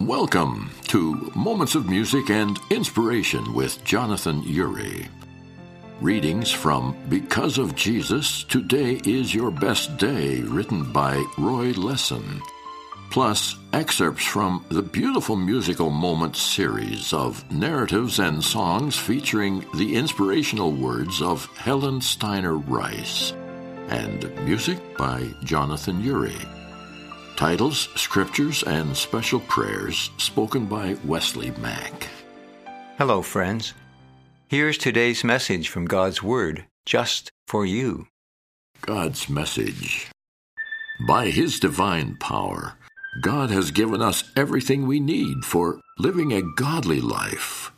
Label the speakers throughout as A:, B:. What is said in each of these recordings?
A: Welcome to Moments of Music and Inspiration with Jonathan Uri. Readings from Because of Jesus, Today is Your Best Day, written by Roy Lessin. Plus, excerpts from the Beautiful Musical Moments series of narratives and songs featuring the inspirational words of Helen Steiner Rice, and music by Jonathan Uri. Titles, scriptures, and special prayers spoken by Wesley Mack.
B: Hello, friends. Here's today's message from God's Word, just for you.
A: God's message. By His divine power, God has given us everything we need for living a godly life.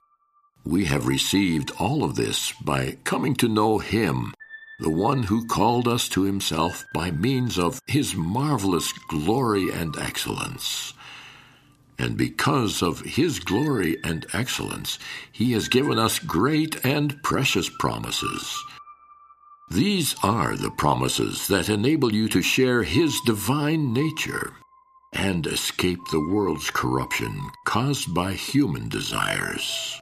A: We have received all of this by coming to know Him the one who called us to himself by means of his marvelous glory and excellence. And because of his glory and excellence, he has given us great and precious promises. These are the promises that enable you to share his divine nature and escape the world's corruption caused by human desires.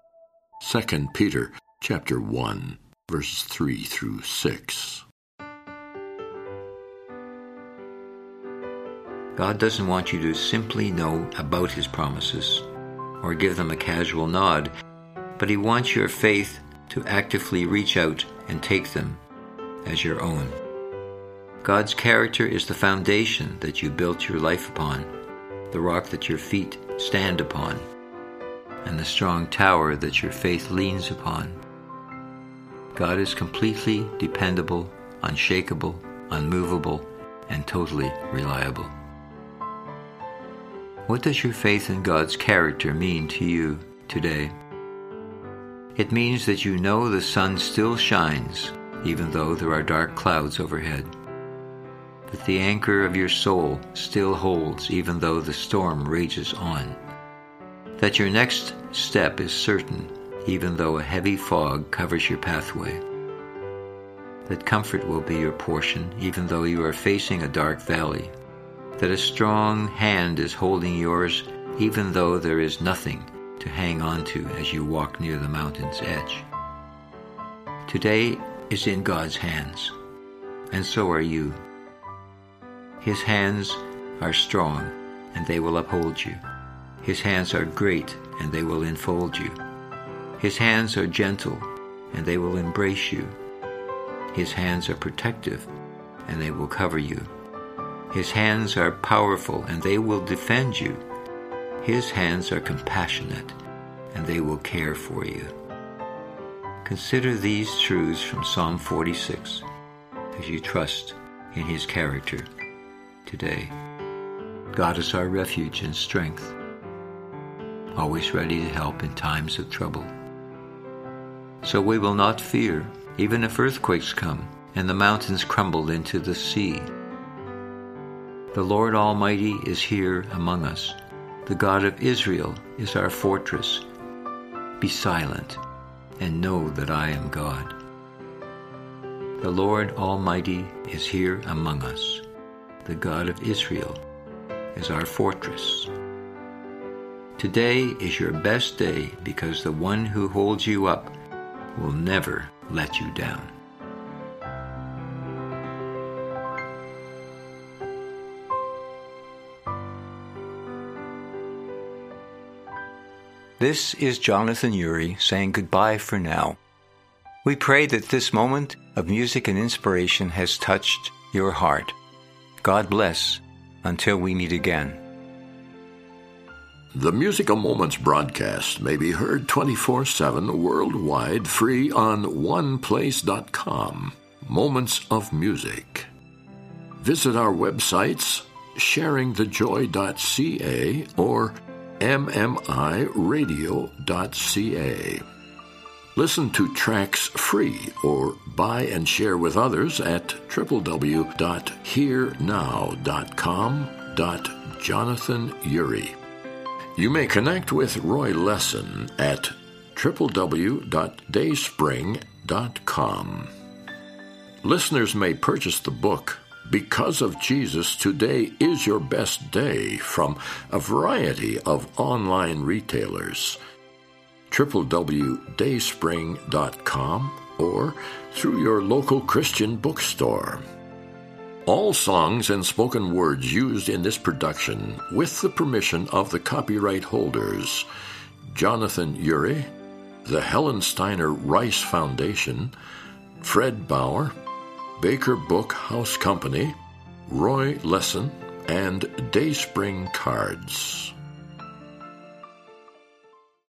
A: 2 Peter chapter 1 verses 3 through 6.
B: God doesn't want you to simply know about His promises or give them a casual nod, but He wants your faith to actively reach out and take them as your own. God's character is the foundation that you built your life upon, the rock that your feet stand upon, and the strong tower that your faith leans upon. God is completely dependable, unshakable, unmovable, and totally reliable. What does your faith in God's character mean to you today? It means that you know the sun still shines even though there are dark clouds overhead. That the anchor of your soul still holds even though the storm rages on. That your next step is certain even though a heavy fog covers your pathway. That comfort will be your portion, even though you are facing a dark valley. That a strong hand is holding yours, even though there is nothing to hang on to as you walk near the mountain's edge. Today is in God's hands, and so are you. His hands are strong, and they will uphold you. His hands are great, and they will enfold you. His hands are gentle, and they will embrace you. His hands are protective, and they will cover you. His hands are powerful, and they will defend you. His hands are compassionate, and they will care for you. Consider these truths from Psalm 46 as you trust in His character today. God is our refuge and strength, always ready to help in times of trouble. So we will not fear, even if earthquakes come and the mountains crumble into the sea. The Lord Almighty is here among us. The God of Israel is our fortress. Be silent and know that I am God. The Lord Almighty is here among us. The God of Israel is our fortress. Today is your best day because the one who holds you up will never let you down. This is Jonathan Uri saying goodbye for now. We pray that this moment of music and inspiration has touched your heart. God bless until we meet again.
A: The Musical Moments broadcast may be heard 24 7 worldwide free on oneplace.com. Moments of Music. Visit our websites sharingthejoy.ca or mmiradio.ca. Listen to tracks free or buy and share with others at www.hearnow.com.jonathan Uri. You may connect with Roy Lessin at www.dayspring.com. Listeners may purchase the book Because of Jesus, today is your best day from a variety of online retailers. www.dayspring.com or through your local Christian bookstore. All songs and spoken words used in this production, with the permission of the copyright holders, Jonathan Uri, the Helen Steiner Rice Foundation, Fred Bauer, Baker Book House Company, Roy Lessin, and Dayspring Cards.